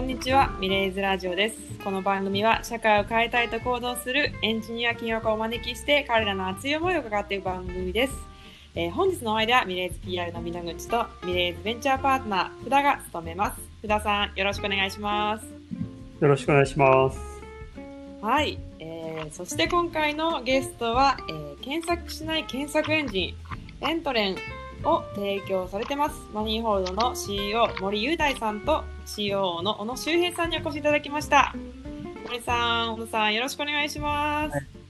こんにちは、ミレイズラジオです。この番組は社会を変えたいと行動するエンジニア起業家をお招きして彼らの熱い思いを伺っていく番組です。えー本日のお相手はミレイズ PR の皆口とミレイズベンチャーパートナー、福田が務めます。福田さん、よろしくお願いします。よろしくお願いします。はい、えーそして今回のゲストは、えー検索しない検索エンジン、エントレンを提供されてます。マニーホールドの CEO 森雄大さんと COO の小野修平さんにお越しいただきました。森さん、小野さん、よろしくお願いします。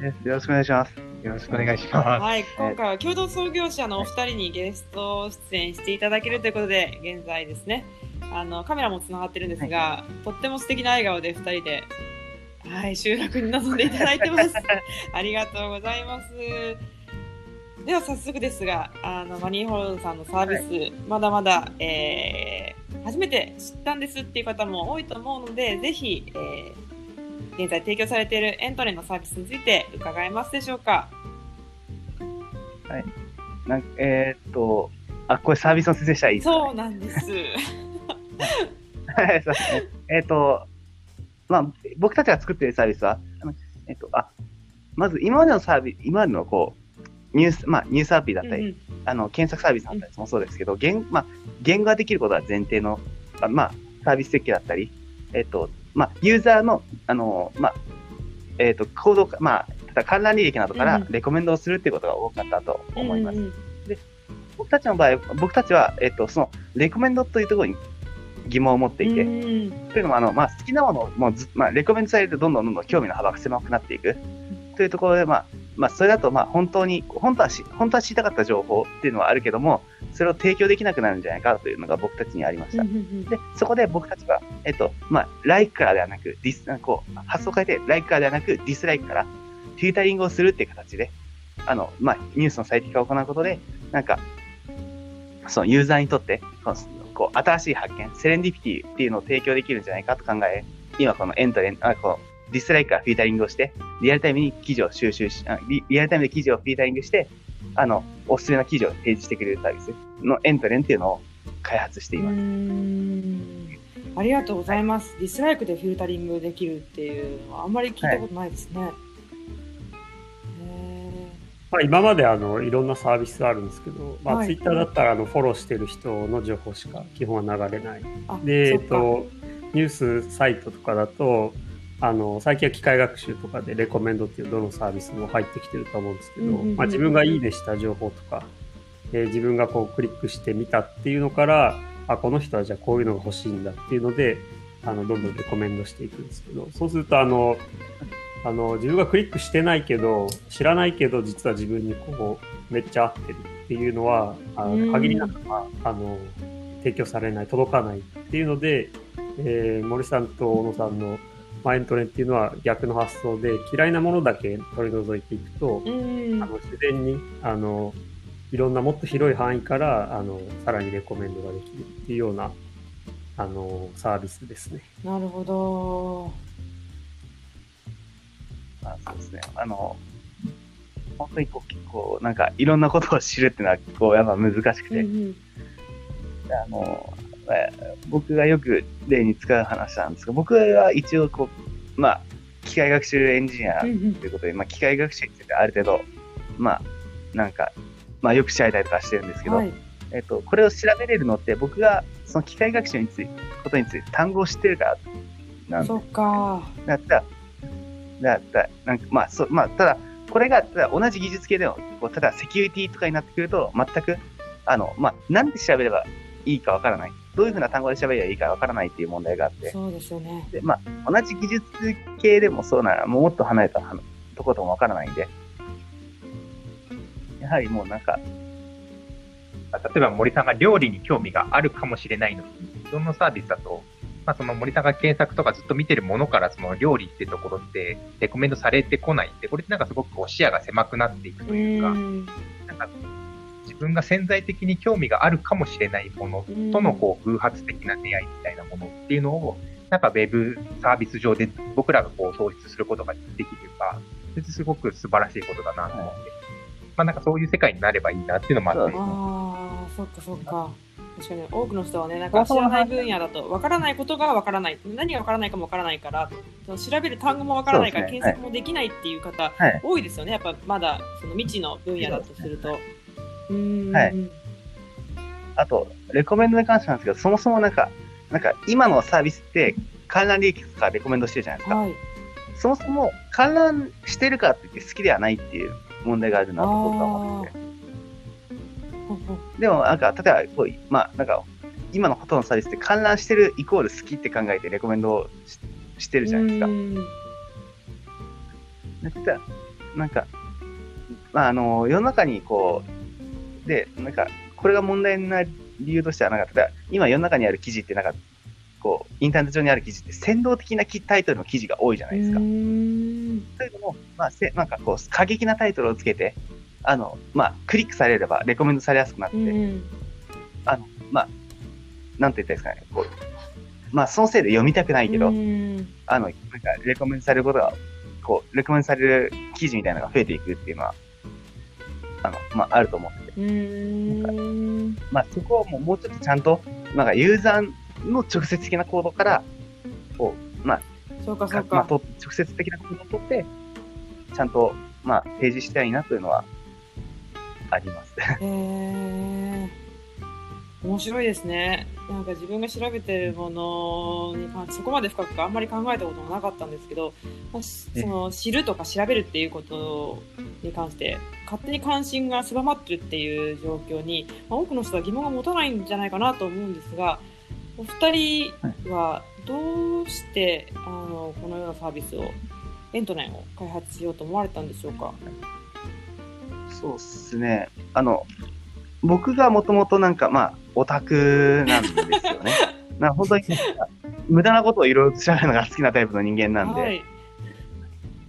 ですよろしくお願いします。よろしくお願いします。はい、今回は共同創業者のお二人にゲスト出演していただけるということで、現在ですね、あのカメラもつながってるんですが、とっても素敵な笑顔で二人で、はい、収録に臨んでいただいてます。ありがとうございます。では早速ですが、あのマニーホールドさんのサービス、まだまだ、えー初めて知ったんですっていう方も多いと思うので、ぜひ、えー現在提供されているエントレンのサービスについて伺えますでしょうか？なんえーっと、あ、これサービスの説明したらいいですか、そうなんです。はいそうですね。えーっと、まあ、僕たちが作っているサービスは、えーっと、あ、まず今までのサービス、今までのこう、ニュース、まあ、ニュースアプリだったり、うんうんあの、検索サービスだったりもそうですけど、言、まあ、言語ができることが前提の、あまあ、サービス設計だったり、えっと、まあ、ユーザーの、あの、まあ、えっと、行動か、まあ、例えば観覧履歴などからうんレコメンドをするっていうことが多かったと思います。うんうん僕たちの場合、僕たちは、えっと、その、レコメンドというところに疑問を持っていて、うんというのも、あの、まあ、好きなものをもうず、まあ、レコメンドされるとどんどんどんどん興味の幅が狭くなっていく。というところで、まあ、まあ、それだと、まあ、本当に、本当はし、本当は知りたかった情報っていうのはあるけども、それを提供できなくなるんじゃないかというのが僕たちにありました。で、そこで僕たちは、えっと、まあ、 like からではなく、ディス、こう、発想を変えて、 like からではなく、 dislike から、フィルタリングをするっていう形で、あの、まあ、ニュースの最適化を行うことで、なんか、そのユーザーにとって、こうこう、新しい発見、セレンディピティっていうのを提供できるんじゃないかと考え、今このエントレン、あ、こう、 dislike からフィルタリングをして、リアルタイムに記事を収集し、あリリアルタイムで記事をフィルタリングして、あの、おすすめの記事を提示してくれるサービスのエントレンっていうのを開発しています。うんありがとうございます。ディスライクでフィルタリングできるっていうのはあんまり聞いたことないですね。へまあ、今まであのいろんなサービスあるんですけど、まあはいツイッターだったらあのフォローしてる人の情報しか基本は流れない。で、えっと、ニュースサイトとかだと、あの最近は機械学習とかでレコメンドっていうどのサービスも入ってきてると思うんですけど、まあ、自分がいいねした情報とか、えー自分がこうクリックしてみたっていうのからあこの人はじゃあこういうのが欲しいんだっていうのであのどんどんレコメンドしていくんですけどそうするとあのあの自分がクリックしてないけど知らないけど実は自分にこうめっちゃ合ってるっていうのはあうん。の限りなく、まあ、あの提供されない届かないっていうので、えー森さんと小野さんのマイントレっていうのは逆の発想で嫌いなものだけ取り除いていくと、うんあの自然にあのいろんなもっと広い範囲からあのさらにレコメンドができるっていうようなあのサービスですね。なるほど。まあ、そうですね。あの、本当にこう、結構、なんか、いろんなことを知るっていうのは、こう、やっぱ難しくて、うんうんあの、えー僕がよく例に使う話なんですが、僕は一応、こう、まあ、機械学習エンジニアうんうん。ということで、まあ、機械学習についてある程度、まあ、なんか、まあ、よく調べたりとかしてるんですけど、はい。えっと、これを調べれるのって、僕がその機械学習について、ことについて単語を知ってるからなんそっか。だったら、だったら、なんか、まあ、そう、まあ、ただ、これが、ただ同じ技術系でも、こうただ、セキュリティとかになってくると、全く、あの、まあ、なんで調べればいいかわからない。どういうふうな単語で調べればいいかわからないっていう問題があって、そうですよね。で、まあ、同じ技術系でもそうなら、もっと離れたはところともわからないんで、やはりもうなんか、例えば森さんが料理に興味があるかもしれないのに、どのサービスだと、まあ、その森さんが検索とかずっと見てるものからその料理ってところってレコメンドされてこないんで、これってなんかすごくこう視野が狭くなっていくとういうか、んなんか自分が潜在的に興味があるかもしれないものとのこう偶発的な出会いみたいなものっていうのを、なんかウェブサービス上で僕らがこう創出することができれば、それってすごく素晴らしいことだなと思って、まあなんかそういう世界になればいいなっていうのもあって、ああ、そっかそっか。確かに多くの人はね、なんか知らない分野だと、わからないことがわからない、何がわからないかもわからないから、その調べる単語もわからないから、検索もできないっていう方、はい。多いですよね、やっぱまだその未知の分野だとすると。うーん、はいあと、レコメンドに関してなんですけど、そもそもなんか、なんか今のサービスって観覧利益とかレコメンドしてるじゃないですか。はい。そもそも観覧してるからって言って好きではないっていう問題があるなと僕は思ってて。でもなんか、例えばこう、まあなんか、今のほとんどのサービスって観覧してるイコール好きって考えてレコメンドをししてるじゃないですか。からなんか、まあ、あの、世の中にこう、で、なんか、これが問題な理由としては、なんか、例えば、今世の中にある記事って、なんか、こう、インターネット上にある記事って、先導的なタイトルの記事が多いじゃないですか。うーん。そういうのも、まあ、せなんかこう、過激なタイトルをつけて、あの、まあ、クリックされれば、レコメンドされやすくなって、うん。うんなんて言ったらいいですかね、こう、まあ、そのせいで読みたくないけど、うん。あの、なんか、レコメンドされることが、こう、レコメンドされる記事みたいなのが増えていくっていうのは、あの、まあ、あると思ってて、うーんまあ、そこをもうもうちょっとちゃんと、なんか、ユーザーの直接的な行動から、こう、まあ、そうかそうか。かまあと直接的な行動をとって、ちゃんと、まあ、提示したいなというのは、あります。へえ面白いですね。なんか自分が調べてるものに関してそこまで深くあんまり考えたこともなかったんですけど、まあ、その知るとか調べるっていうことに関して勝手に関心が狭まってるっていう状況に、まあ、多くの人は疑問が持たないんじゃないかなと思うんですがお二人はどうしてあのこのようなサービスをエントネンを開発しようと思われたんでしょうか？そうですね。あの、僕がもともとなんか、まあ、オタクなんですよね。な本当に、無駄なことをいろいろと調べるのが好きなタイプの人間なんで、はい、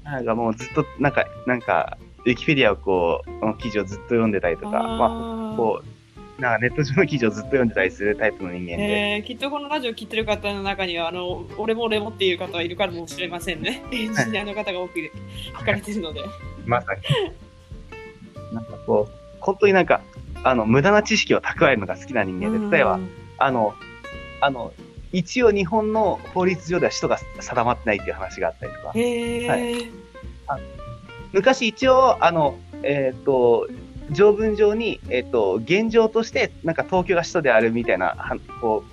なんかもうずっと、なんか、なんか、ウィキペディアをこう、の記事をずっと読んでたりとか、まあ、あこう、なんかネット上の記事をずっと読んでたりするタイプの人間で、えー、きっとこのラジオ聞いてる方の中にはあの俺も俺もっていう方はいるかもしれませんね。エンジニアの方が多く聞かれてるので。まさに。なんかこう、本当になんか、あの、無駄な知識を蓄えるのが好きな人間で、例えば、あの、あの、一応日本の法律上では使途が定まってないっていう話があったりとか、へえ、は昔一応、あの、えっ、と、条文上に、えっ、と、現状として、なんか東京が首都であるみたいな、はこ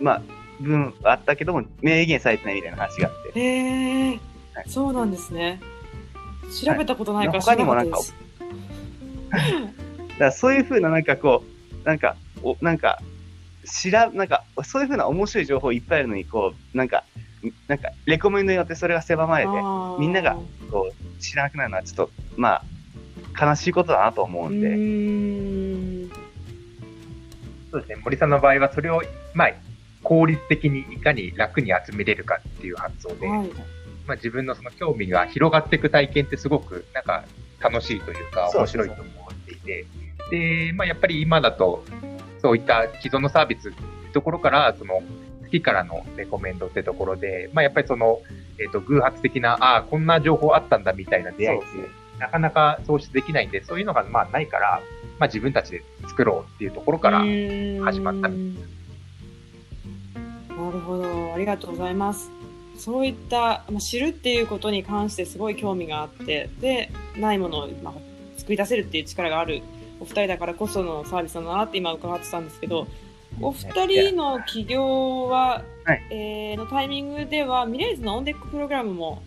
う、まあ、文あったけども、明言されてないみたいな話があって、へえはい、そうなんですね。調べたことないから知他らにもなんか。だからそういうふうな、なんかこう、なんか、おなんか、知ら、なんか、そういうふうな面白い情報いっぱいあるのに、こう、なんか、なんか、レコメンドによってそれが狭まれて、みんながこう、知らなくなるのは、ちょっと、まあ、悲しいことだなと思ううんで、ーん。そうですね。森さんの場合はそれを、まあ、効率的にいかに楽に集めれるかっていう発想で、はい。まあ、自分のその興味が広がっていく体験ってすごくなんか楽しいというか面白いと思っていて、で、まあ、やっぱり今だとそういった既存のサービスってところから、その好きからのレコメンドってところで、まあ、やっぱりその、えっ、と、偶発的な、ああ、こんな情報あったんだみたいな出会いってそうでなかなか創出できないんで、そういうのがまあないから、まあ、自分たちで作ろうっていうところから、始まったうーんな。るほど、ありがとうございます。そういった、まあ、知るっていうことに関してすごい興味があって、で、ないものを、まあ、作り出せるっていう力があるお二人だからこそのサービスだなって今伺ってたんですけど、お二人の起業は、はい。えーのタイミングでは、ミレーズのオンデックプログラムも、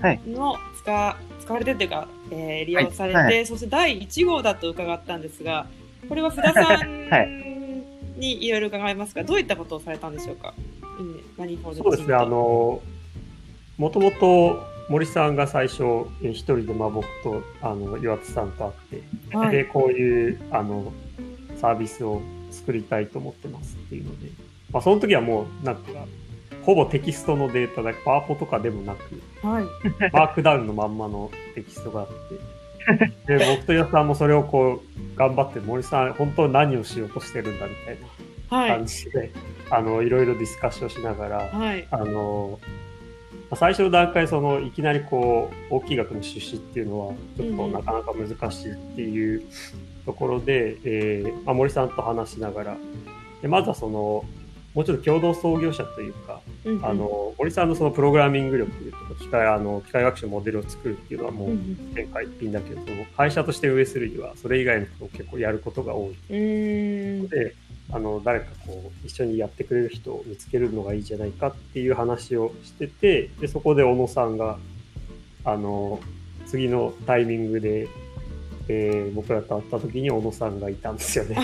はい。の使使われてっていうか、えー利用されて、はい。はそして第1号だと伺ったんですが、これは福田さんはにいろいろ伺いますが、どういったことをされたんでしょうか、いいね。マニーフォールドそうですね、あの、もともと森さんが最初、え一人でまあ僕とあの岩津さんと会って、はい。で、こういうあのサービスを作りたいと思ってますっていうので、まあ、その時はもう、なんか、ほぼテキストのデータだけ、パワポとかでもなく、はい、マークダウンのまんまのテキストがあって、で、僕と岩津さんもそれをこう、頑張って、森さん、本当に何をしようとしてるんだみたいなはい。感、じで、あの、いろいろディスカッションしながら、はい、あの、まあ最初の段階、その、いきなりこう、大きい額の出資っていうのは、ちょっとなかなか難しいっていうところで、えーまあ、森さんと話しながら、でまずはその、もうちょっと共同創業者というか、うんうん。あの森さんのそのプログラミング力とか機械あの機械学習のモデルを作るっていうのはもううん天下一品だけど、その会社として運営するにはそれ以外のことを結構やることが多い。うん。ので、あの誰かこう一緒にやってくれる人を見つけるのがいいんじゃないかっていう話をしててでそこで小野さんがあの次のタイミングで、えー僕らと会った時に小野さんがいたんですよね。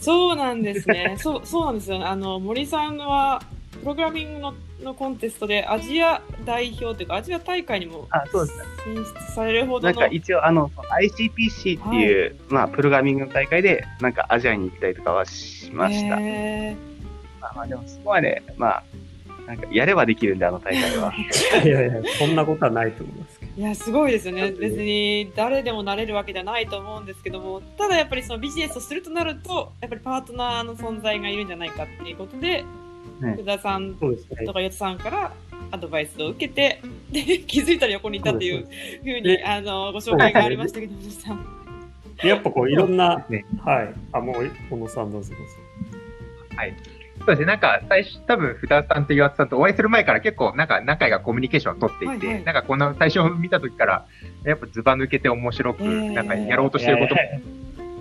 そうなんですね。そう、そうなんですよ。あの、森さんは、プログラミングののコンテストでアジア代表というか、アジア大会にもあそうです進出されるほどの。なんか一応あの ICPC っていう、まあプログラミングの大会でなんかアジアに行ったりとかはしました。へまあまあでもそこまでまあなんかやればできるんであの大会は。いやいや、そんなことはないと思いますいや、すごいですよね。別に誰でもなれるわけじゃないと思うんですけども、ただやっぱりそのビジネスをするとなると、やっぱりパートナーの存在がいるんじゃないかっていうことで、ね福田さんと。かヨトさんからアドバイスを受けて、で、気づいたら横にいたっていうふうに、であの、ご紹介がありましたけど、森さん。やっぱこういろんな、ねはい。あ、もう、小野さんどうぞどうぞ。そうですね、なんか最初、多分、福田さんと岩田さんとお会いする前から結構、なんか仲がコミュニケーションを取っていて、はいはい。なんかこの最初見た時から、やっぱズバ抜けて面白く、えー。なんかやろうとしてることも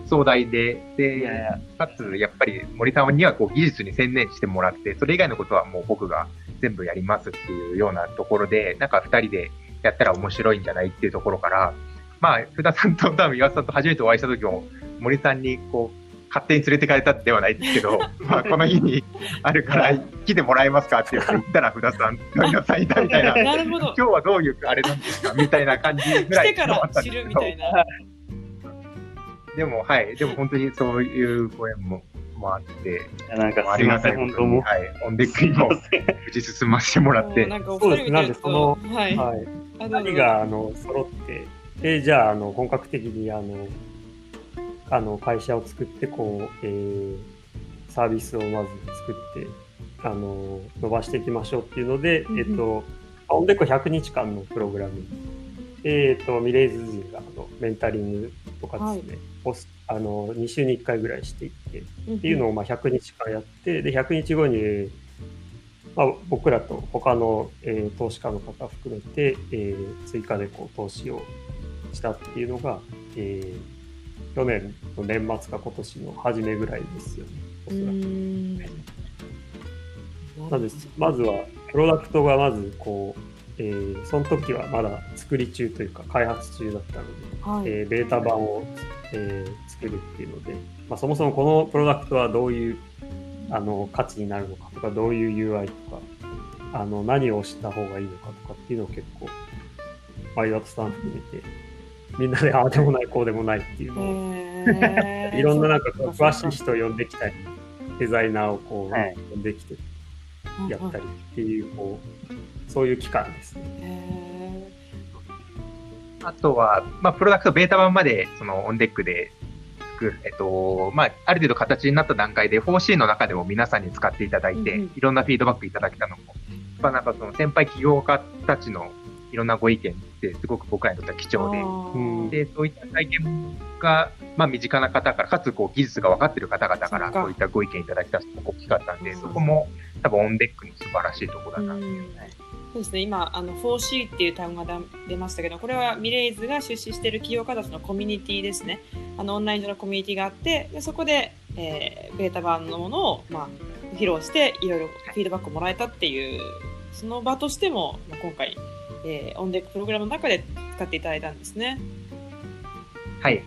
壮大で、で、かつ、やっぱり森さんにはこう技術に専念してもらって、それ以外のことはもう僕が全部やりますっていうようなところで、なんか二人でやったら面白いんじゃないっていうところから、まあ、福田さんと多分岩田さんと初めてお会いした時も、森さんにこう、勝手に連れてかれたではないですけど、まあ、この日にあるから来てもらえますかって言ったら、福田さん、岩田さんいたみたいな。なるほど。今日はどういうあれなんですかみたいな感じぐらい来てから知るみたいな。でも、はい。でも本当にそういうご縁ももあって、なんかありません、たいことに、本当もう。はい。オンデックにも 無事進ませてもらって、なんかお二人見てると、はい。はい。が、あの、揃って、で、じゃあ、あの、本格的に、あの、あの、会社を作って、こう、えー、サービスをまず作って、あの、伸ばしていきましょうっていうので、うんうん。えっと、オンデック100日間のプログラム。でえっと、ミレイズ人が、あの、メンタリングとかですね、をすあの、2週に1回ぐらいしていって、っていうのをまあ100日間やって、で、100日後に、まあ、僕らと他の、えー投資家の方含めて、えー追加でこう投資をしたっていうのが、えー去年の年末か今年の初めぐらいですよね。おうそらく。なんです。まずは、プロダクトがまずこう、えーその時はまだ作り中というか開発中だったので、はい。えーベータ版を、えー作るっていうので、まあ、そもそもこのプロダクトはどういうあの価値になるのかとか、どういう UI とか、あの何をした方がいいのかとかっていうのを結構、まあ、岩田さん含めて、みんなでああでもない、こうでもないっていう。のを、へー。いろんななんか詳しい人を呼んできたり、デザイナーをこう、はい。呼んできてやったりっていう、こう、そういう期間ですね。へあとは、まあ、プロダクトベータ版まで、その、オンデックで作る、えっと、まあ、ある程度形になった段階で、4C の中でも皆さんに使っていただいて、うん。うんいろんなフィードバックいただけたのも、まあ、なんかその、先輩起業家たちのいろんなご意見って、すごく僕らにとっては貴重で、うん。で、そういった体験が、まあ、身近な方から、かつ、こう、技術が分かっている方々から、そういったご意見いただきたすごく大きかったんで、うんそこも、多分、オンデックの素晴らしいところだな。うん。そうですね、今、あの 4C っていう単語が出ましたけど、これはミレイズが出資している企業家たちのコミュニティですね。あのオンライン上のコミュニティがあって、でそこで、えーベータ版のものを、まあ、披露して、いろいろフィードバックをもらえたっていう、その場としても、まあ、今回、えーオンデックプログラムの中で使っていただいたんですね。はい。なる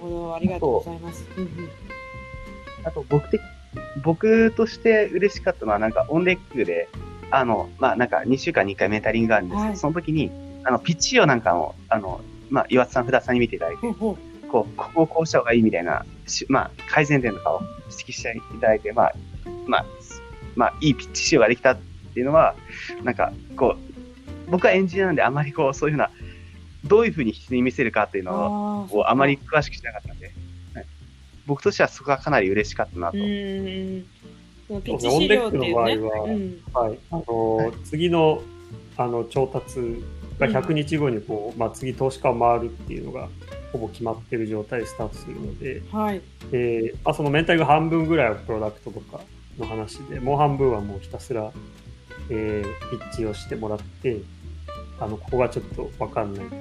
ほど、ありがとうございます。うんうんあと僕的、僕として嬉しかったのは、なんかオンデックで、あの、まあなんか2週間に1回メンタリングがあるんですけど、はいその時に、あの、ピッチをなんかを、あの、まあ岩田さん、福田さんに見ていただいて、こう、ここをこうした方がいいみたいな、しまあ改善点とかを指摘していただいて、まあ、まあ、まあいいピッチ仕様ができたっていうのは、なんかこう、僕はエンジニアなんであまりこう、そういうふうな、どういうふうに人に見せるかっていうのを、あまり詳しくしなかったんで、はい。僕としてはそこがかなり嬉しかったなと。ピッチ資料っていうね。オンデックの場合はうん。はい、あのー次のあの調達が100日後にこう、まあ、次投資家を回るっていうのがほぼ決まってる状態でスタートするので、はい。でまあ、そのメンタルが半分ぐらいはプロダクトとかの話で、もう半分はもうひたすら、えーピッチをしてもらって、あの、ここがちょっとわかんないとか、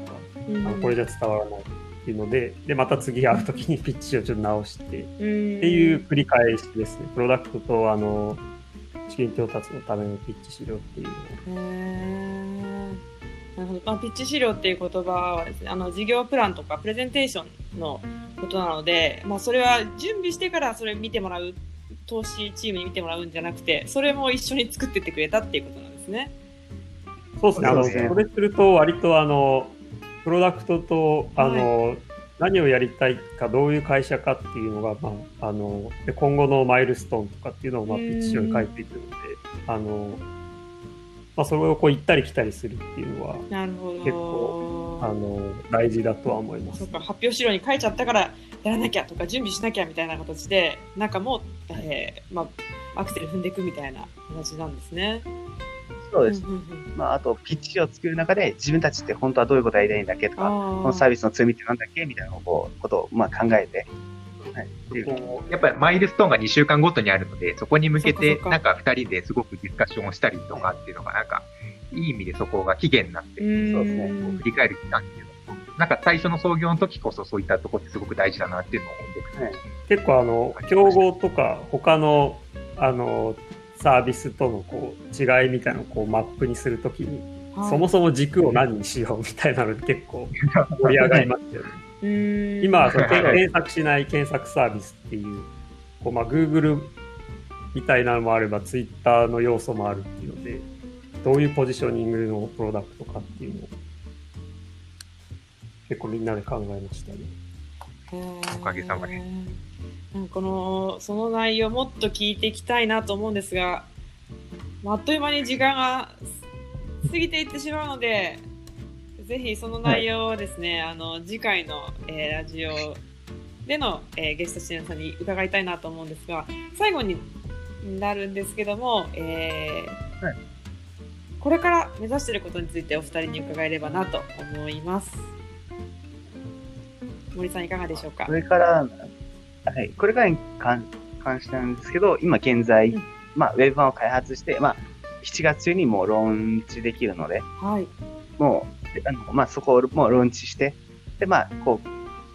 うん。あのこれじゃ伝わらないっていうので、で、また次会うときにピッチをちょっと直して、っていう繰り返しですね。プロダクトと、あの、資金調達のためのピッチ資料っていうのなるほど、まあ、ピッチ資料っていう言葉はですねあの事業プランとかプレゼンテーションのことなので、まあ、それは準備してからそれ見てもらう投資チームに見てもらうんじゃなくてそれも一緒に作ってってくれたっていうことなんですね。そうですね。あの、それすると割とあの、プロダクトと、あの、何をやりたいか、どういう会社かっていうのが、まあ、あの、で今後のマイルストーンとかっていうのを、まあ、うんピッチ上に書いていくので、あの、まあ、それをこう行ったり来たりするっていうのは、なるほど。結構あの、大事だとは思いますそう。か発表資料に書いちゃったからやらなきゃとか準備しなきゃみたいな形でなんかもう、えーまあ、アクセル踏んでいくみたいな形なんですね。そうです。うんうんうんまあ、あと、ピッチを作る中で、自分たちって本当はどういうことやりたいんだっけとか、あこのサービスの強みってなんだっけみたいなこうことを、まあ、考えて、はい。っていうこうやっぱりマイルストーンが2週間ごとにあるので、そこに向けてそっかそっかなんか2人ですごくディスカッションをしたりとかっていうのが、なんか、いい意味でそこが期限になって、ーそうですねん振り返る期間っていうなんか最初の創業の時こそそういったところってすごく大事だなっていうのを僕はい。結構あの、競合とか、他の、あの、サービスとのこう違いみたいなのをこうマップにするときに、はい。そもそも軸を何にしようみたいなので結構盛り上がりますよね。今はそのはい検索しない検索サービスっていう、こうまあ Google みたいなのもあれば Twitter の要素もあるっていうので、どういうポジショニングのプロダクトかっていうのを結構みんなで考えましたね。おかげさまでこのその内容もっと聞いていきたいなと思うんですが、まああっという間に時間が過ぎていってしまうので、ぜひその内容をですね、あの次回の、えーラジオでの、えーゲスト出演さんに伺いたいなと思うんですが、最後になるんですけども、えーはいこれから目指していることについてお二人に伺えればなと思います。森さんいかがでしょうか？こ。れから、はい、これからに関関してなんですけど、今現在、うんまあ、ウェブ版を開発して、まあ、7月中にもうローンチできるので、はい。もう、であのまあ、そこをもうローンチして、で、まあ、こう、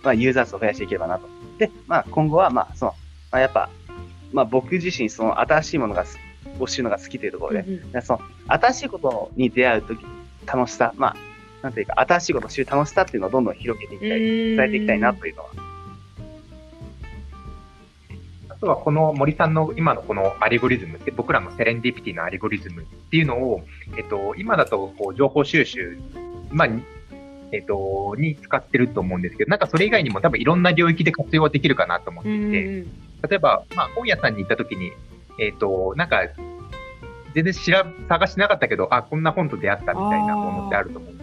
まあ、ユーザー数を増やしていければなと。で、まあ、今後は、まあ、その、まあ、やっぱ、まあ、僕自身、その、新しいものがす、を知るのが好きというところで、うんうんでその、新しいことに出会うとき、楽しさ、まあ、なんていうか、新しいことを知る楽しさっていうのをどんどん広げていきたい、伝えていきたいなというのは、あとはこの森さんの今のこのアルゴリズムって、僕らのセレンディピティのアルゴリズムっていうのを、えっと、今だとこう情報収集、まあ、にえっと、に使ってると思うんですけど、なんかそれ以外にも多分いろんな領域で活用はできるかなと思っていて、うん例えば、まあ、本屋さんに行った時に、えっ、と、なんか、全然知ら、探してなかったけど、あ、こんな本と出会ったみたいなものってあると思う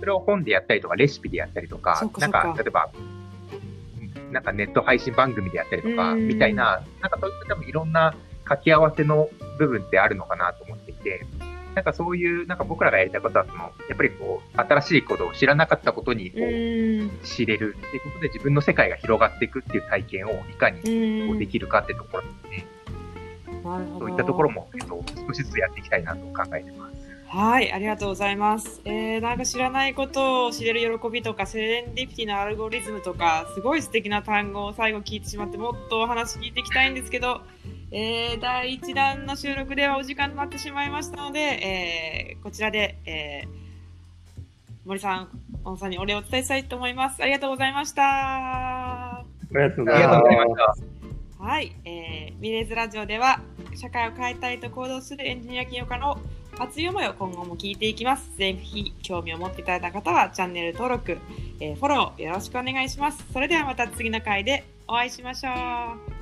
それを本でやったりとか、レシピでやったりとかなんかか、例えば、うんなんかネット配信番組でやったりとか、うん。みたいな、なんかそういった多分いろんな掛け合わせの部分ってあるのかなと思っていて、なんかそういう、なんか僕らがやりたいことは、その、やっぱりこう、新しいことを知らなかったことに、こう、うん。知れるっていうことで自分の世界が広がっていくっていう体験をいかにこううん。できるかってところですね。そういったところも、えっと、少しずつやっていきたいなと考えてます。はい、ありがとうございます。えー、なんか知らないことを知れる喜びとか、セレンディピティのアルゴリズムとか、すごい素敵な単語を最後聞いてしまって、もっとお話聞いていきたいんですけど、えー、第1弾の収録ではお時間になってしまいましたので、えー、こちらで、えー、森さん、小野さんにお礼をお伝えしたいと思います。ありがとうございました。ありがとうございました。はい、えー、ミレーズラジオでは社会を変えたいと行動するエンジニア起業家の熱い思いを今後も聞いていきます。ぜひ興味を持っていただいた方はチャンネル登録、えーフォローよろしくお願いします。それではまた次の回でお会いしましょう。